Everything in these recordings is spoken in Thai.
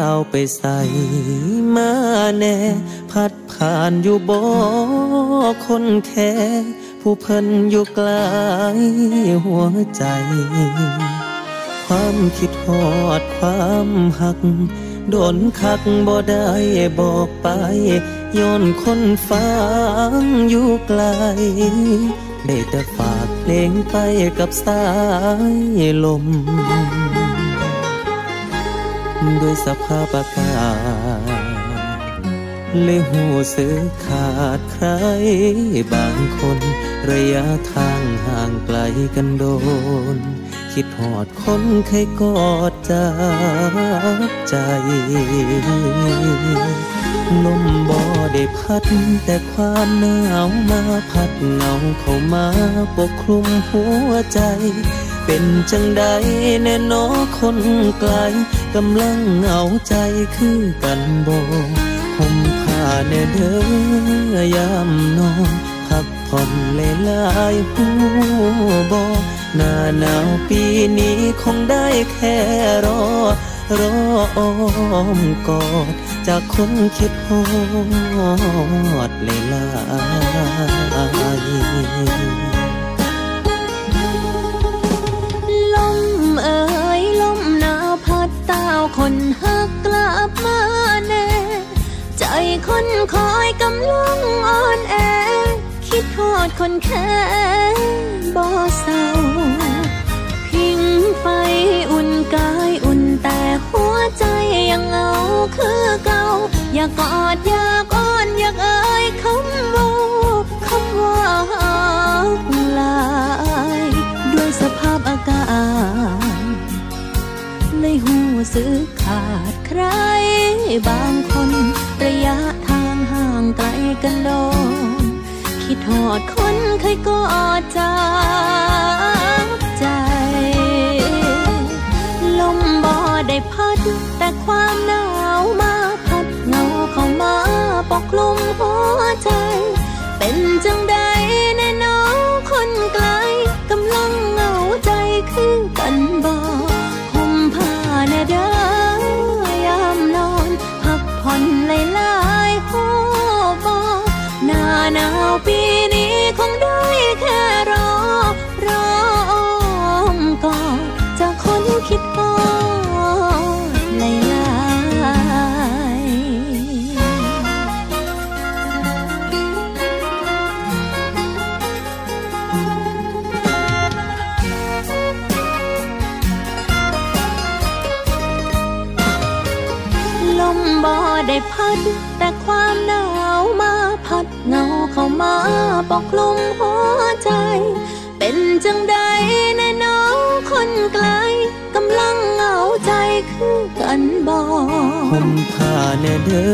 ราะไปใส่มาแน่ พัดผ่านอยู่บ่คนแค่ผู้เพิ่นอยู่ไกลหัวใจ ความคิดหอดความหัก โดนคักบ่ได้บอกไปย้อนคนฟังอยู่ไกลได้แต่ฝากเพลงไปกับสายลม ด้วยสภาพอากาศเลยหูซื้อขาดใคร บางคนระยะทางห่างไกลกันโดน คิดหอดคนเคยกอดจากใจ ลมบ่ได้พัด แต่ความหนาวมาพัดเงาเข้ามาปกคลุมหัวใจ เป็นจังใดแน่นอคนไกลกำลังเหงาใจคือกันบ่ผมผ้าแน่เด้อยามนอนพักผ่อนเลยลายหูบ่หน้าหนาวปีนี้คงได้แค่รอ รออมกอดจากคนคิดฮอดเลยลาย คนหักกลับมาแน่ ใจคนคอยกำลังอ่อนแอ คิดทอดคนแค่บ่เศร้าพิงไฟอุ่นกายอุ่นแต่หัวใจยังเงาคือเก่า อยากกอดอยากอ้อนอยากเอ่ยคำว่า เลยหูสึกขาดใคร บางคนระยะทางห่างไกลกันโดนคิดทอดคนเคยกอดจากใจ ลมบ่ได้พัด แต่ความหนาวมาพัดเงาเข้ามาปกคลุม บ่ได้พัด แต่ความหนาวมาพัดเงาเข้ามาปกคลุมหัวใจ เป็นจังใดแน่น้องคนไกลกำลังเหงาใจคือกันบ่ห่มผ้าแน่เด้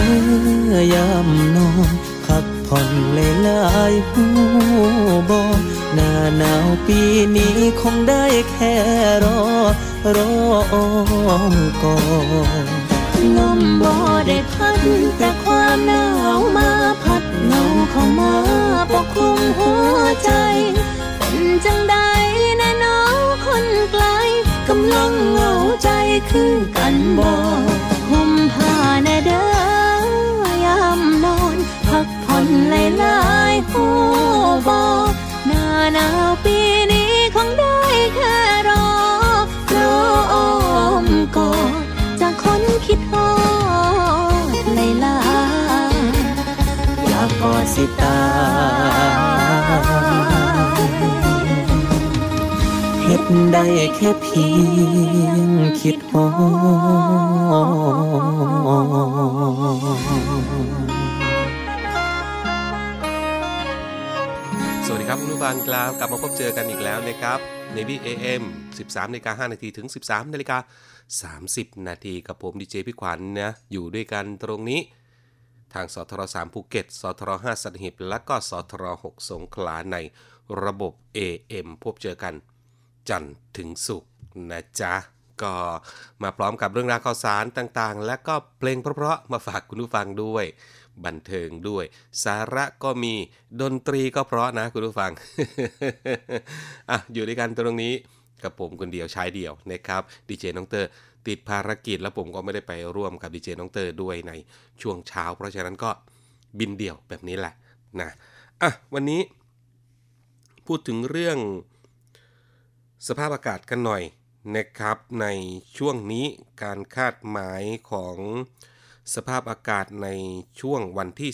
อยามนอนพักผ่อนเลยลายหูบอหน้าหนาวปีนี้คงได้แค่รอ รอก่อน ลมบ่ได้พัดแต่ความหนาวมาพัดเงาเข้ามาปกคลุมหัวใจ เป็นจังใดแน่น้องคนไกลกำลังเหงาใจคือกันบ่ห่มผ้าแน่เด้อ ได้แค่เพียงคิดฮอสวัสดีครับคุณผู้ฟังครับกลับมาพบเจอกันอีกแล้วนะครับในวีเอ็ม13นาฬิกา5นาทีถึง 13นาฬิกา30 นาทีกับผมดีเจพี่ขวัญนนะอยู่ด้วยกันตรงนี้ ทางสทร3ภูเก็ตสทร5สัตหิบและก็สทร6สงขลาในระบบ AM พบเจอกัน จันทร์ถึงศุกร์นะจ๊ะ ก็มาพร้อมกับเรื่องราวข่าวสารต่างๆ และก็เพลงเพราะๆมาฝากคุณผู้ฟังด้วย บันเทิงด้วย สาระก็มีดนตรีก็เพราะนะคุณผู้ฟังอะอยู่ด้วยกันตรงนี้กับผมคนเดียวชายเดียวนะครับดีเจน้องเตอร์ติดภารกิจแล้วผมก็ไม่ได้ไปร่วมกับดีเจน้องเตอร์ด้วยในช่วงเช้า เพราะฉะนั้นก็บินเดี่ยวแบบนี้แหละนะอะวันนี้พูดถึงเรื่อง สภาพอากาศกันหน่อยนะครับในช่วงนี้การคาดหมายของสภาพอากาศในช่วงวันที่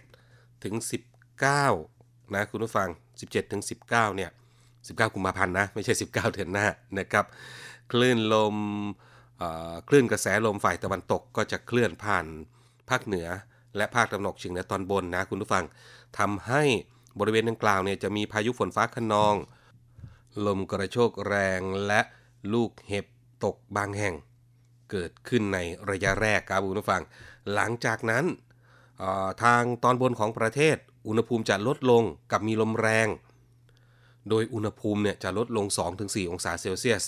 17 ถึง 19 นะคุณผู้ฟัง 17 ถึง 19 เนี่ย 19 กุมภาพันธ์นะ ไม่ใช่ 19 เดือนหน้านะครับ คลื่นลมคลื่นกระแสลมฝ่ายตะวันตกก็จะเคลื่อนผ่านภาคเหนือ และภาคตะวันออกเฉียงเหนือตอนบนนะคุณผู้ฟังทำให้บริเวณดังกล่าวเนี่ยจะมีพายุฝนฟ้าขนอง ลมกระโชกแรงและลูกเห็บตกบางแห่ง เกิดขึ้นในระยะแรกครับคุณผู้ฟัง หลังจากนั้นทางตอนบนของประเทศ อุณหภูมิจะลดลงกับมีลมแรง โดยอุณหภูมิเนี่ยจะลดลง 2-4 องศาเซลเซียส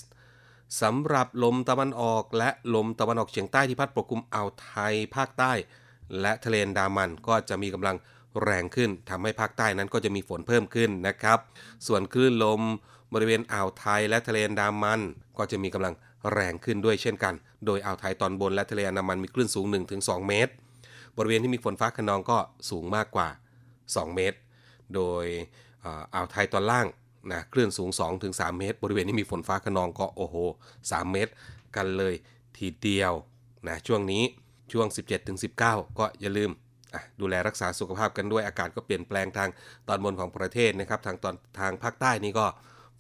สำหรับลมตะวันออกและลมตะวันออกเฉียงใต้ที่พัดปกคลุมอ่าวไทยภาคใต้ และทะเลดามันก็จะมีกำลังแรงขึ้นทำให้ภาคใต้นั้นก็จะมีฝนเพิ่มขึ้นนะครับ ส่วนคลื่นลม บริเวณอ่าวไทยและทะเลอันดามัน ก็จะมีกำลังแรงขึ้นด้วยเช่นกัน โดยอ่าวไทยตอนบนและทะเลอันดามันมีคลื่นสูง 1-2 เมตร บริเวณที่มีฝนฟ้าขนองก็สูงมากกว่า 2 เมตร โดยอ่าวไทยตอนล่างนะคลื่นสูง 2-3 เมตร บริเวณที่มีฝนฟ้าขนองก็โอ้โห 3 เมตร กันเลยทีเดียวนะช่วงนี้ช่วง 17-19 ก็อย่าลืมดูแลรักษาสุขภาพกันด้วยอากาศก็เปลี่ยนแปลงทางตอนบนของประเทศนะครับ ทางตอนทางภาคใต้นี่ก็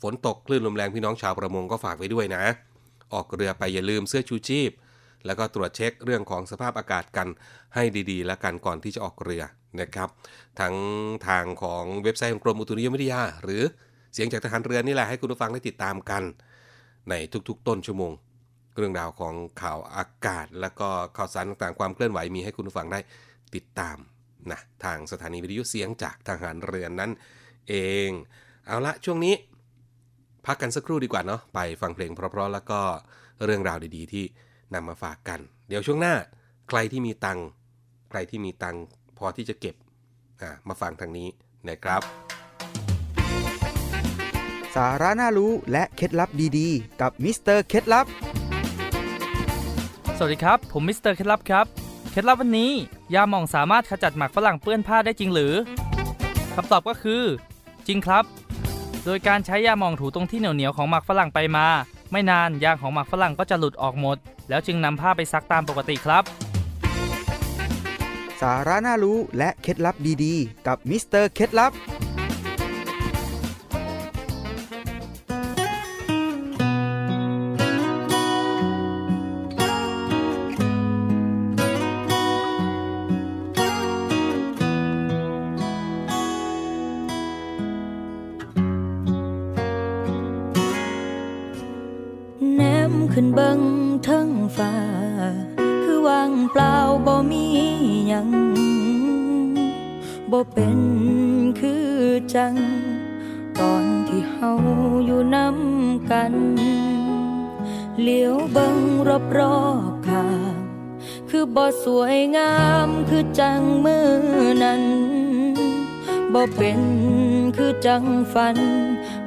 ฝนตกคลื่นลมแรงพี่น้องชาวประมงก็ฝากไว้ด้วยนะ ออกเรือไปอย่าลืมเสื้อชูชีพ แล้วก็ตรวจเช็คเรื่องของสภาพอากาศกันให้ดีๆ แล้วกันก่อนที่จะออกเรือนะครับ ทั้งทางของเว็บไซต์ของกรมอุตุนิยมวิทยา หรือเสียงจากทหารเรือนี่แหละให้คุณผู้ฟังได้ติดตามกัน ในทุกๆ ต้นชั่วโมง เรื่องราวของข่าวอากาศ และก็ข่าวสารต่างๆความเคลื่อนไหวมีให้คุณผู้ฟังได้ติดตามนะทางสถานีวิทยุเสียงจากทหารเรือนนั้น เอง เอาละช่วงนี้ พักกันสักครู่ดีกว่าเนาะไปฟังเพลงเพราะๆแล้วก็เรื่องราวดีๆ ที่นำมาฝากกัน เดี๋ยวช่วงหน้าใครที่มีตังใครที่มีตังพอที่จะเก็บมาฟังทางนี้นะครับ สาระน่ารู้และเคล็ดลับดีๆ กับมิสเตอร์เคล็ดลับ สวัสดีครับ ผมมิสเตอร์เคล็ดลับครับ เคล็ดลับวันนี้ ยาหม่องสามารถขจัดหมากฝรั่งเปื้อนผ้าได้จริงหรือคำตอบก็คือ จริงครับ โดยการใช้ยาหมองถูตรงที่เหนียวๆของหมักฝรั่งไปมา ไม่นานยางของหมักฝรั่งก็จะหลุดออกหมด แล้วจึงนำผ้าไปซักตามปกติครับ สาระน่ารู้และเคล็ดลับดีๆ กับมิสเตอร์เคล็ดลับ งมือนั้นบ่เป็นคือจังฝัน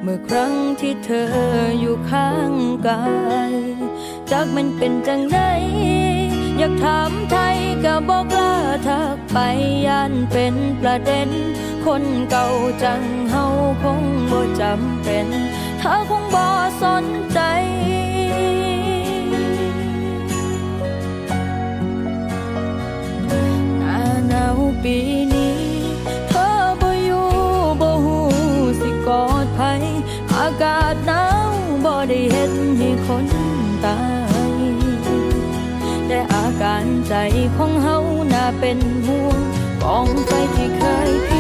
เมื่อครั้งที่เธออยู่ข้างกาย จากมันเป็นจังไดอยากถามไทยก็บอกลาทักไปย่านเป็นประเด็น คนเก่าจังเฮาคงบ่จำเป็นเธอคงบ่สนใจ น้าหนาวปีนี้ เธอบ่อยู่บ่หูสิกอดไผอากาศหนาวบ่ได้เห็นมีคนตายแต่อาการใจของเฮาน่าเป็นห่วงกองไฟที่เคย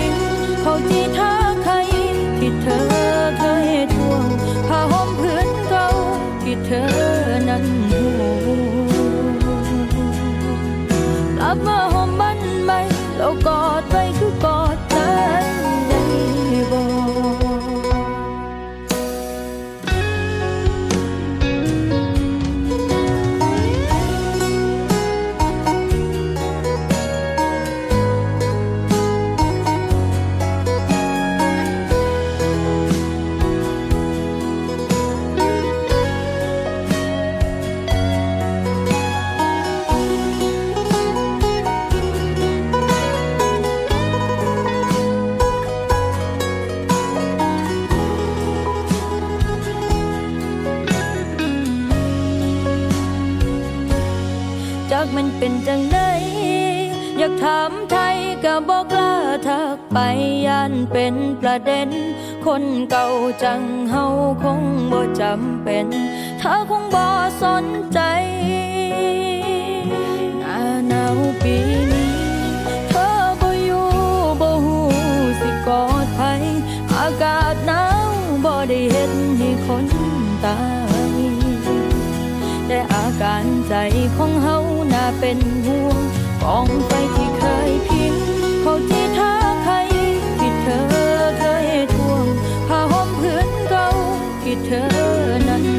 ากถามไทยก็บอกกล้าทักไปย่านเป็นประเด็น คนเก่าจังเฮาคงบ่จำเป็น เธอคงบ่สนใจหน้าหนาวปีนี้เธอบ่อยู่บ่ฮู้สิกอดไผอากาศหนาวบ่ได้เห็นให้คนตายแต่อาการใจของเฮาน่าเป็นห่วงกองไฟที่ เขาที่เธอใครที่เธอเคยทวงผ้าห่มพื้นเก่าที่เธอนั้น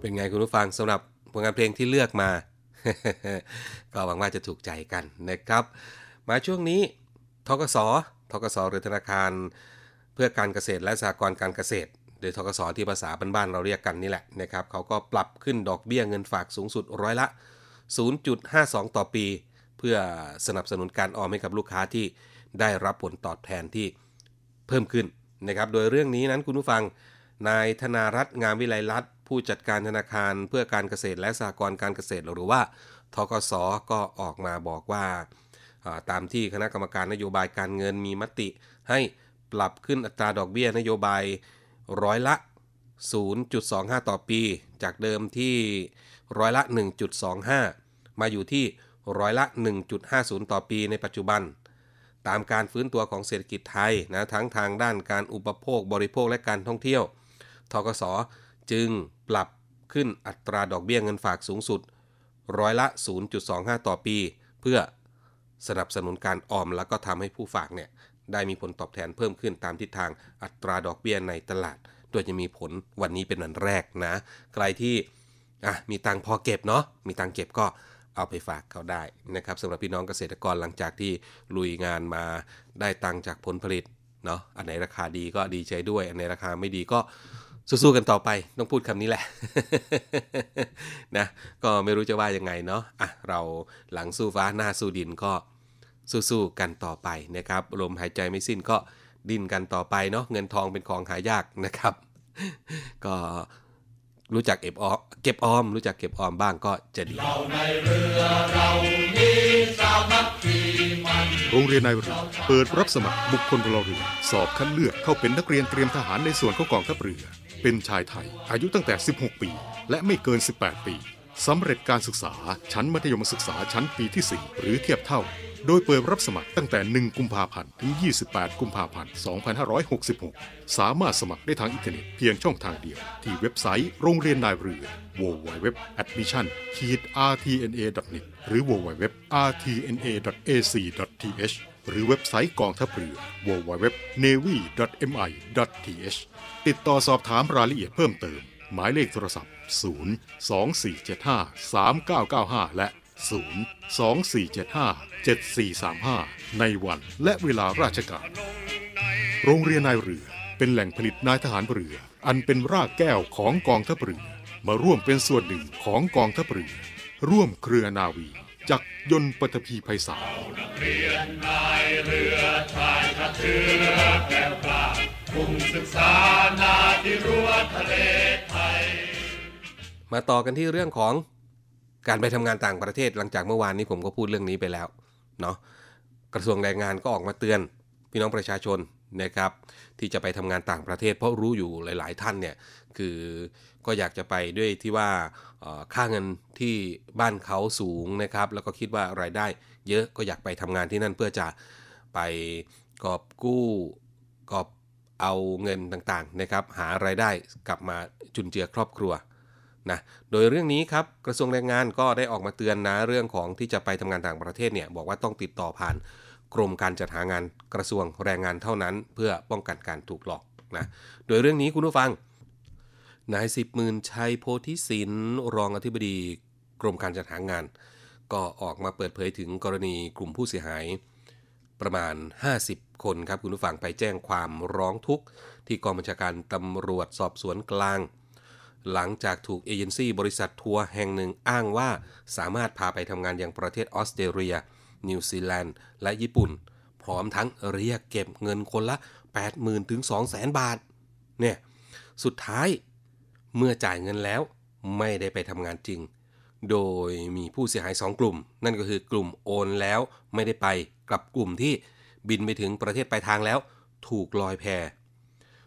เป็นไงคุณผู้ฟังสำหรับผลงานเพลงที่เลือกมา ก็หวังว่าจะถูกใจกันนะครับ มาช่วงนี้ทกสทกสหรือธนาคาร เพื่อการเกษตรและสหกรณ์การเกษตรหรือทกสที่ภาษาบ้านๆเราเรียกกันนี่แหละนะครับเขาก็ปรับขึ้นดอกเบี้ยเงินฝากสูงสุดร้อยละ 0.52 ต่อปี เพื่อสนับสนุนการออมให้กับลูกค้าที่ได้รับผลตอบแทนที่เพิ่มขึ้นนะครับ โดยเรื่องนี้นั้นคุณผู้ฟัง นายธนารัตน์งามวิไลรัตน์ผู้จัดการธนาคารเพื่อการเกษตรและสหกรณ์การเกษตรหรือว่าทกสก็ออกมาบอกว่า ตามที่คณะกรรมการนโยบายการเงินมีมติ ให้ปรับขึ้นอัตราดอกเบี้ยนโยบายร้อยละ 0.25 ต่อปี จากเดิมที่ร้อยละ 1.25 มาอยู่ที่ร้อยละ 1.50 ต่อปีในปัจจุบัน ตามการฟื้นตัวของเศรษฐกิจไทยนะทั้งทางด้านการอุปโภคบริโภคและการท่องเที่ยว ทกสจึงปรับขึ้นอัตราดอกเบี้ยเงินฝากสูงสุด ร้อยละ 0.25 ต่อปี เพื่อสนับสนุนการออมแล้วก็ทำให้ผู้ฝากเนี่ยได้มีผลตอบแทนเพิ่มขึ้นตามทิศทางอัตราดอกเบี้ยในตลาด โดยจะมีผลวันนี้เป็นวันแรกนะ ใครที่อะมีตังพอเก็บเนาะ มีตังเก็บก็เอาไปฝากเขาได้นะครับสำหรับพี่น้องเกษตรกรหลังจากที่ลุยงานมาได้ตังจากผลผลิตเนาะ อันไหนราคาดีก็ดีใจด้วย อันไหนราคาไม่ดีก็ สู้ๆกันต่อไปต้องพูดคำนี้แหละนะก็ไม่รู้จะว่ายังไงเนาะอะเราหลังสู้ฟ้าหน้าสู้ดินก็สู้ๆกันต่อไปนะครับลมหายใจไม่สิ้นก็ดิ้นกันต่อไปเนาะเงินทองเป็นของหายากนะครับ ก็รู้จักเก็บออมเก็บออม รู้จักเก็บออมบ้างก็จะดีโรงเรียนนายเรือเปิดรับสมัครบุคคลพลเรือนสอบคัดเลือกเข้าเป็นนักเรียนเตรียมทหารในส่วนของกองทัพเรือ เป็นชายไทย อายุตั้งแต่ 16 ปี และไม่เกิน 18 ปีสำเร็จการศึกษาชั้นมัธยมศึกษาชั้นปีที่ 4 หรือเทียบเท่า โดยเปิดรับสมัครตั้งแต่ 1 กุมภาพันธ์ ถึง 28 กุมภาพันธ์ 2566 สามารถสมัครได้ทางอินเทอร์เน็ตเพียงช่องทางเดียว ที่เว็บไซต์โรงเรียนนายเรือ www.admission-rtna.net หรือ www.rtna.ac.th หรือเว็บไซต์กองทัพเรือ www.navy.mi.th ติดต่อสอบถามรายละเอียดเพิ่มเติม หมายเลขโทรศัพท์ 0 2 4 7 5 3 9 9 5 และ 0 2 4 7 5 7 4 3 5 ในวันและเวลาราชการ โรงเรียนนายเรือเป็นแหล่งผลิตนายทหารเรือ อันเป็นรากแก้วของกองทัพเรือ มาร่วมเป็นส่วนหนึ่งของกองทัพเรือ ร่วมเครือนาวี จักยนต์ปฐพีไพศาลมาต่อกันที่เรื่องของการไปทำงานต่างประเทศหลังจากเมื่อวานนี้ผมก็พูดเรื่องนี้ไปแล้วเนาะกระทรวงแรงงานก็ออกมาเตือนพี่น้องประชาชนนะครับ ที่จะไปทำงานต่างประเทศ เพราะรู้อยู่หลาย ๆ ท่านเนี่ยคือ ก็อยากจะไปด้วยที่ว่าค่าเงินที่บ้านเขาสูงนะครับ แล้วก็คิดว่ารายได้ เยอะก็อยากไปทำงานที่นั่นเพื่อจะไปกอบกู้กอบเอาเงินต่างๆนะครับ หารายได้กลับมาจุนเจือครอบครัวนะโดยเรื่องนี้ครับกระทรวงแรงงานก็ได้ออกมาเตือนนะเรื่องของที่จะไปทำงานต่างประเทศเนี่ยบอกว่าต้องติดต่อผ่านกรมการจัดหางานกระทรวงแรงงานเท่านั้น เพื่อป้องกันการถูกหลอกนะโดยเรื่องนี้คุณผู้ฟัง นายสิบหมื่นชัยโพธิสินรองอธิบดีกรมการจัดหางาน ก็ออกมาเปิดเผยถึงกรณีกลุ่มผู้เสียหาย ประมาณ 50 คนครับคุณผู้ฟังไปแจ้งความร้องทุกข์ ที่กองบัญชาการตำรวจสอบสวนกลาง หลังจากถูกเอเจนซี่บริษัททัวร์แห่งหนึ่งอ้างว่าสามารถพาไปทำงานยังประเทศออสเตรเลีย นิวซีแลนด์ และญี่ปุ่น พร้อมทั้งเรียกเก็บเงินคนละ 80,000ถึง200,000 บาทเนี่ยสุดท้าย เมื่อจ่ายเงินแล้วไม่ได้ไปทำงานจริง โดยมีผู้เสียหาย 2 กลุ่ม นั่นก็คือกลุ่มโอนแล้วไม่ได้ไปกับกลุ่มที่บินไปถึงประเทศปลายทางแล้ว ถูกลอยแพ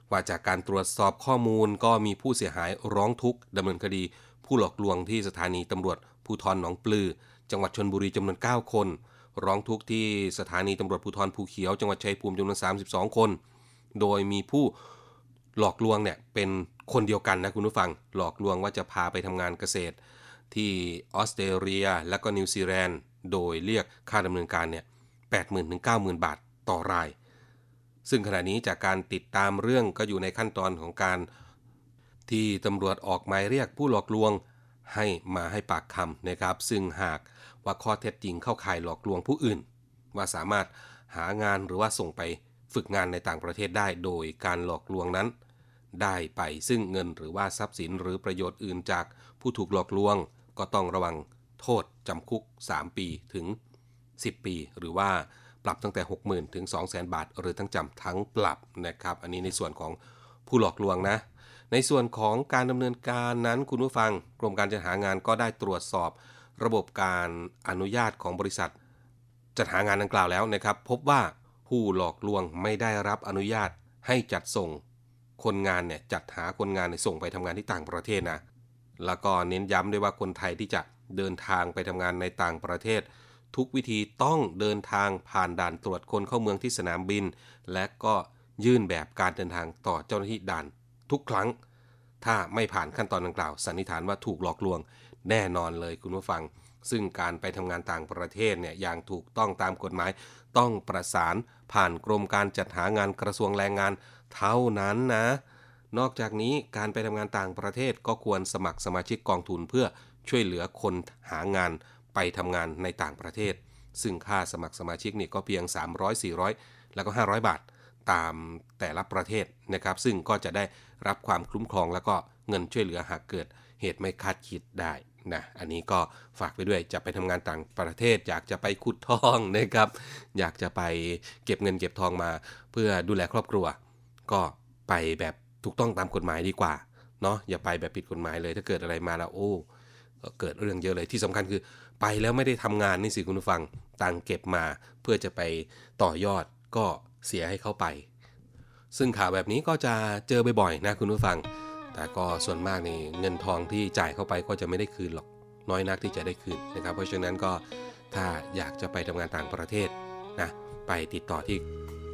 ว่าจากการตรวจสอบข้อมูลก็มีผู้เสียหายร้องทุกข์ดำเนินคดี ผู้หลอกลวงที่สถานีตำรวจภูธรหนองปลือ จังหวัดชนบุรีจำนวน 9 คน ร้องทุกข์ที่สถานีตำรวจภูธรภูเขียว จังหวัดชัยภูมิจำนวน 32 คน โดยมีผู้หลอกลวงเนี่ยเป็น คนเดียวกันนะคุณผู้ฟัง หลอกลวงว่าจะพาไปทำงานเกษตร ที่ออสเตรเลียและก็นิวซีแลนด์โดยเรียกค่าดำเนินการเนี่ย80,000ถึง90,000บาทต่อราย ซึ่งขณะนี้จากการติดตามเรื่องก็อยู่ในขั้นตอนของการ ที่ตำรวจออกหมายเรียกผู้หลอกลวงให้มาให้ปากคำนะครับ ซึ่งหากว่าข้อเท็จจริงเข้าข่ายหลอกลวงผู้อื่น ว่าสามารถหางานหรือว่าส่งไปฝึกงานในต่างประเทศได้ โดยการหลอกลวงนั้น ได้ไปซึ่งเงินหรือว่าทรัพย์สินหรือประโยชน์อื่นจากผู้ถูกหลอกลวง ก็ต้องระวังโทษจำคุก 3 ปีถึง 10 ปี หรือว่าปรับตั้งแต่ 60,000 ถึง 200,000 บาท หรือทั้งจำทั้งปรับนะครับ อันนี้ในส่วนของผู้หลอกลวงนะ ในส่วนของการดำเนินการนั้นคุณผู้ฟัง กรมการจัดหางานก็ได้ตรวจสอบ ระบบการอนุญาตของบริษัท จัดหางานดังกล่าวแล้วนะครับ พบว่าผู้หลอกลวงไม่ได้รับอนุญาตให้จัดส่ง คนงานเนี่ยจัดหาคนงานส่งไปทำงานที่ต่างประเทศนะ แล้วก็เน้นย้ำด้วยว่าคนไทยที่จะเดินทางไปทำงานในต่างประเทศ ทุกวิธีต้องเดินทางผ่านด่านตรวจคนเข้าเมืองที่สนามบิน และก็ยื่นแบบการเดินทางต่อเจ้าหน้าที่ด่านทุกครั้ง ถ้าไม่ผ่านขั้นตอนดังกล่าว สันนิษฐานว่าถูกหลอกลวงแน่นอนเลยคุณผู้ฟัง ซึ่งการไปทำงานต่างประเทศเนี่ยอย่างถูกต้องตามกฎหมาย ต้องประสานผ่านกรมการจัดหางานกระทรวงแรงงาน เท่านั้นนะ นอกจากนี้การไปทำงานต่างประเทศก็ควรสมัครสมาชิกกองทุนเพื่อช่วยเหลือคนหางานไปทำงานในต่างประเทศ ซึ่งค่าสมัครสมาชิกนี่ก็เพียง 300 400 แล้วก็ 500 บาท ตามแต่ละประเทศนะครับ ซึ่งก็จะได้รับความคุ้มครองแล้วก็เงินช่วยเหลือหากเกิดเหตุไม่คาดคิดได้นะอันนี้ก็ฝากไปด้วยจะไปทำงานต่างประเทศ อยากจะไปขุดทองนะครับ อยากจะไปเก็บเงินเก็บทองมา เพื่อดูแลครอบครัว ก็ไปแบบถูกต้องตามกฎหมายดีกว่าเนาะอย่าไปแบบผิดกฎหมายเลย ถ้าเกิดอะไรมาแล้วโอ้เกิดเรื่องเยอะเลยที่สำคัญคือ ไปแล้วไม่ได้ทำงานนี่สิคุณผู้ฟังตังเก็บมา เพื่อจะไปต่อยอดก็เสียให้เขาไป ซึ่งข่าวแบบนี้ก็จะเจอบ่อยๆนะคุณผู้ฟัง แต่ก็ส่วนมากนี่เงินทองที่จ่ายเข้าไปก็จะไม่ได้คืนหรอกน้อยนักที่จะได้คืนนะครับ เพราะฉะนั้นก็ถ้าอยากจะไปทำงานต่างประเทศนะไปติดต่อที่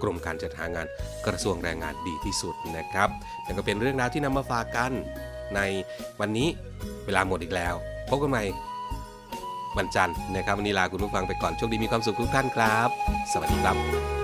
กรมการจัดหางานกระทรวงแรงงานดีที่สุดนะครับนั่นก็เป็นเรื่องราวที่นำมาฝากกัน ในวันนี้เวลาหมดอีกแล้ว พบกันใหม่วันจันทร์นะครับวันนี้ลาคุณผู้ฟังไปก่อนโชคดีมีความสุขทุกท่านครับ สวัสดีครับ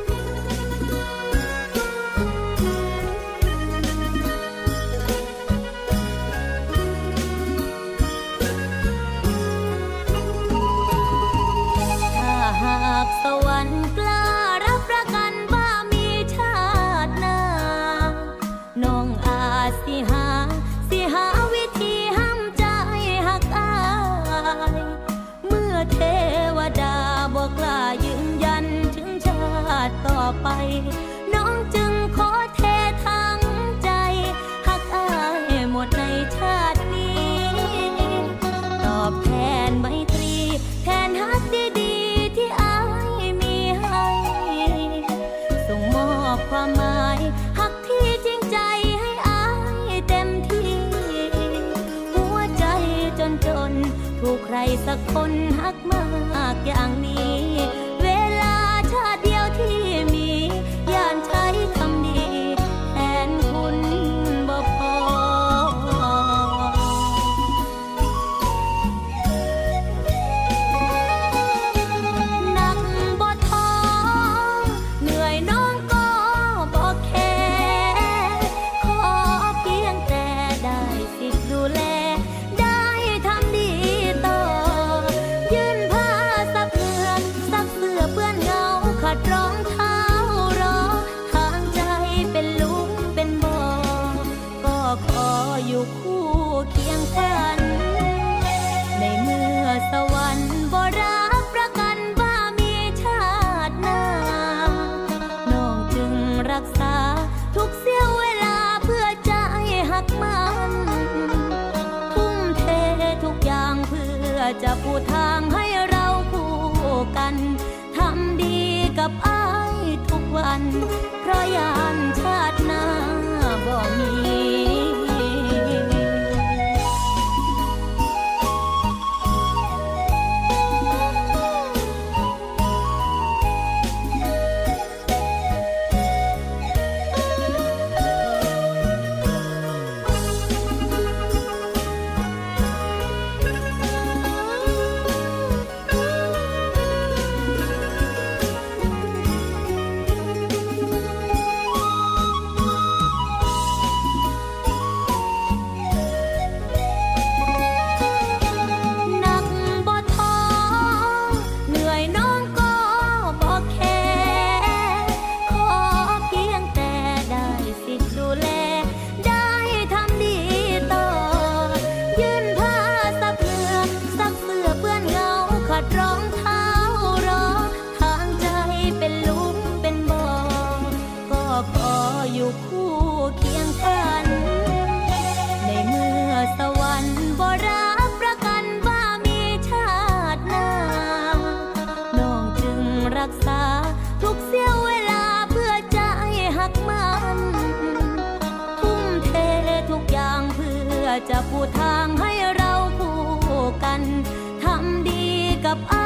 ออยู่คู่เคียงกัน ในเมื่อสวรรค์บ่รับประกันว่ามีชาติหน้า น้องจึงรักษาทุกเสี้ยวเวลาเพื่อใจหักมันทุ่มเททุกอย่างเพื่อจะปูทางให้เราคู่กัน ทำดีกับอ้ายทุกวัน เพราะยาน ดี